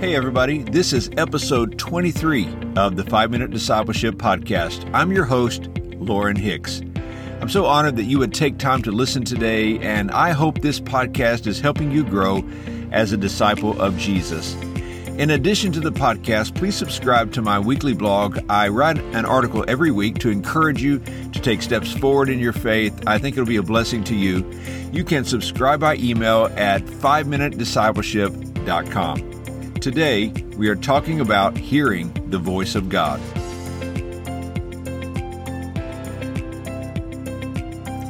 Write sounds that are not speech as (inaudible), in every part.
Hey, everybody, this is episode 23 of the 5 Minute Discipleship Podcast. I'm your host, Lauren Hicks. I'm so honored that you would take time to listen today, and I hope this podcast is helping you grow as a disciple of Jesus. In addition to the podcast, please subscribe to my weekly blog. I write an article every week to encourage you to take steps forward in your faith. I think it'll be a blessing to you. You can subscribe by email at 5minutediscipleship.com. Today, we are talking about hearing the voice of God.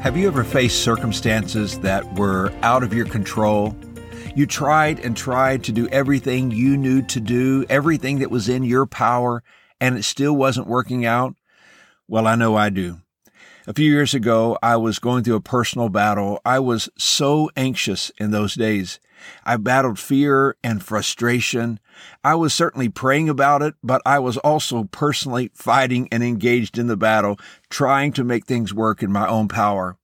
Have you ever faced circumstances that were out of your control? You tried and tried to do everything you knew to do, everything that was in your power, and it still wasn't working out? Well, I know I do. A few years ago, I was going through a personal battle. I was so anxious in those days. I battled fear and frustration. I was certainly praying about it, but I was also personally fighting and engaged in the battle, trying to make things work in my own power.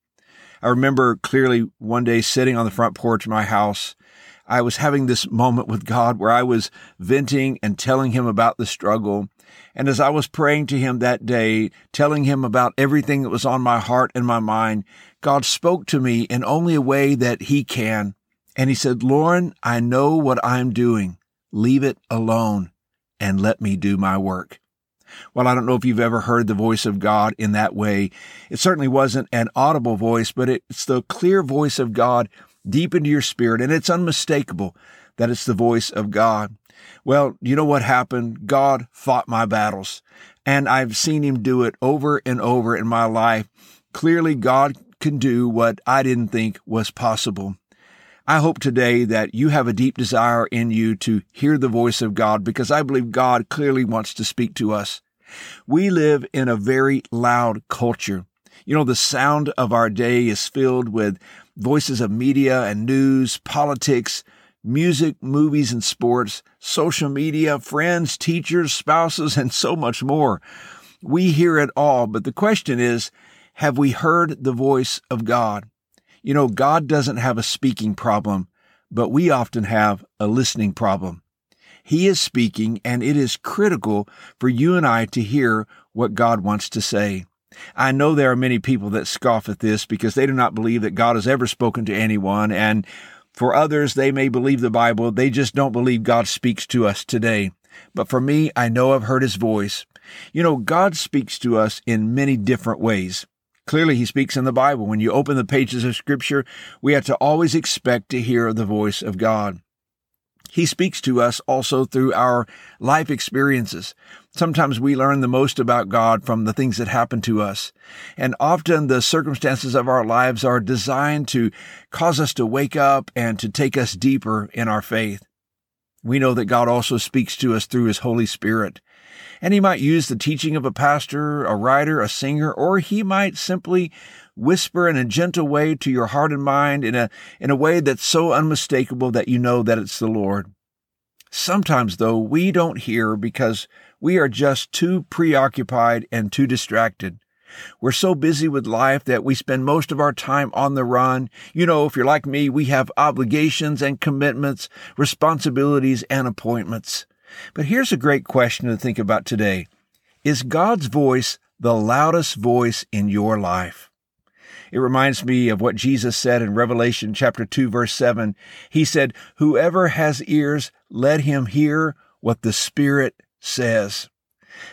I remember clearly one day sitting on the front porch of my house. I was having this moment with God where I was venting and telling him about the struggle. And as I was praying to him that day, telling him about everything that was on my heart and my mind, God spoke to me in only a way that he can. And he said, Lauren, I know what I'm doing. Leave it alone and let me do my work. Well, I don't know if you've ever heard the voice of God in that way. It certainly wasn't an audible voice, but it's the clear voice of God deep into your spirit, and it's unmistakable that it's the voice of God. Well, you know what happened? God fought my battles, and I've seen him do it over and over in my life. Clearly, God can do what I didn't think was possible. I hope today that you have a deep desire in you to hear the voice of God because I believe God clearly wants to speak to us. We live in a very loud culture. You know, the sound of our day is filled with voices of media and news, politics, music, movies and sports, social media, friends, teachers, spouses, (laughs) and so much more. We hear it all, but the question is, have we heard the voice of God? You know, God doesn't have a speaking problem, but we often have a listening problem. He is speaking, and it is critical for you and I to hear what God wants to say. I know there are many people that scoff at this because they do not believe that God has ever spoken to anyone, and for others, they may believe the Bible, they just don't believe God speaks to us today. But for me, I know I've heard his voice. You know, God speaks to us in many different ways. Clearly, he speaks in the Bible. When you open the pages of Scripture, we have to always expect to hear the voice of God. He speaks to us also through our life experiences. Sometimes we learn the most about God from the things that happen to us. And often the circumstances of our lives are designed to cause us to wake up and to take us deeper in our faith. We know that God also speaks to us through His Holy Spirit. And he might use the teaching of a pastor, a writer, a singer, or he might simply whisper in a gentle way to your heart and mind in a, in a way that's so unmistakable that you know that it's the Lord. Sometimes, though, we don't hear because we are just too preoccupied and too distracted. We're so busy with life that we spend most of our time on the run. You know, if you're like me, we have obligations and commitments, responsibilities and appointments. But here's a great question to think about today. Is God's voice the loudest voice in your life? It reminds me of what Jesus said in Revelation chapter 2 verse 7. He said, whoever has ears, let him hear what the Spirit says.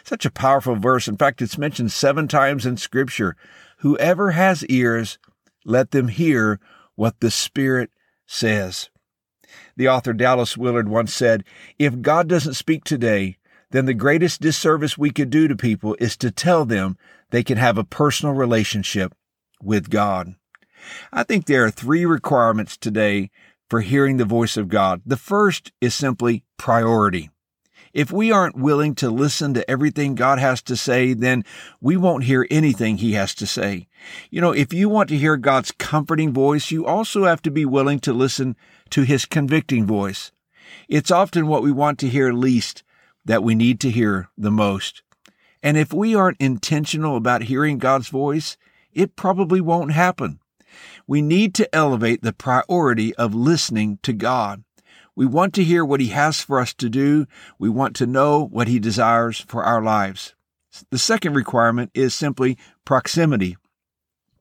Such a powerful verse. In fact, it's mentioned seven times in scripture. Whoever has ears, let them hear what the Spirit says. The author Dallas Willard once said, If God doesn't speak today, then the greatest disservice we could do to people is to tell them they can have a personal relationship with God. I think there are three requirements today for hearing the voice of God. The first is simply priority. If we aren't willing to listen to everything God has to say, then we won't hear anything He has to say. You know, if you want to hear God's comforting voice, you also have to be willing to listen to His convicting voice. It's often what we want to hear least that we need to hear the most. And if we aren't intentional about hearing God's voice, it probably won't happen. We need to elevate the priority of listening to God. We want to hear what He has for us to do. We want to know what He desires for our lives. The second requirement is simply proximity.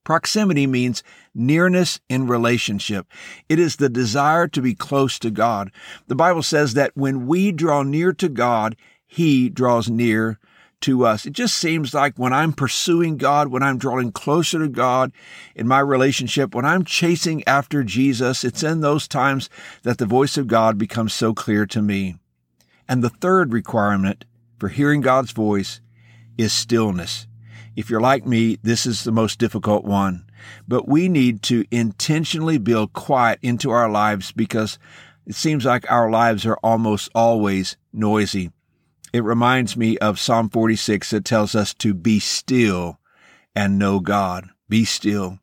Proximity means nearness in relationship. It is the desire to be close to God. The Bible says that when we draw near to God, He draws near to us. It just seems like when I'm pursuing God, when I'm drawing closer to God in my relationship, when I'm chasing after Jesus, it's in those times that the voice of God becomes so clear to me. And the third requirement for hearing God's voice is stillness. If you're like me, this is the most difficult one. But we need to intentionally build quiet into our lives because it seems like our lives are almost always noisy. It reminds me of Psalm 46 that tells us to be still and know God. Be still.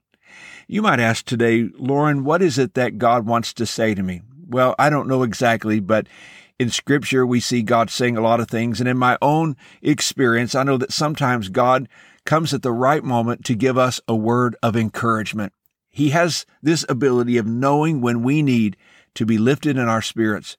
You might ask today, Lauren, what is it that God wants to say to me? Well, I don't know exactly, but in scripture, we see God saying a lot of things. And in my own experience, I know that sometimes God comes at the right moment to give us a word of encouragement. He has this ability of knowing when we need to be lifted in our spirits.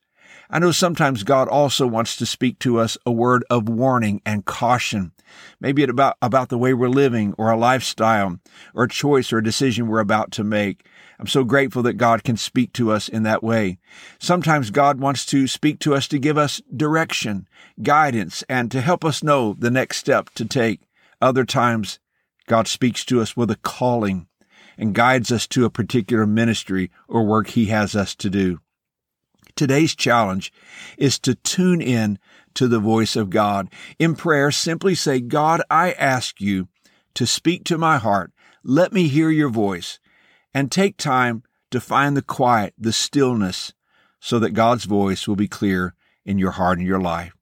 I know sometimes God also wants to speak to us a word of warning and caution. Maybe it about, about the way we're living or a lifestyle or a choice or a decision we're about to make. I'm so grateful that God can speak to us in that way. Sometimes God wants to speak to us to give us direction, guidance, and to help us know the next step to take. Other times, God speaks to us with a calling and guides us to a particular ministry or work He has us to do. Today's challenge is to tune in to the voice of God. In prayer, simply say, God, I ask you to speak to my heart. Let me hear your voice and take time to find the quiet, the stillness, so that God's voice will be clear in your heart and your life.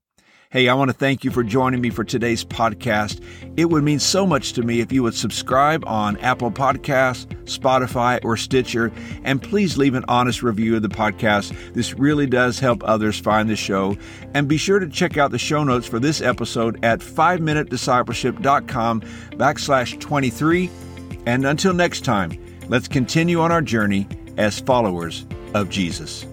Hey, I want to thank you for joining me for today's podcast. It would mean so much to me if you would subscribe on Apple Podcasts, Spotify, or Stitcher, and please leave an honest review of the podcast. This really does help others find the show. And be sure to check out the show notes for this episode at 5minutediscipleship.com backslash 23. And until next time, let's continue on our journey as followers of Jesus.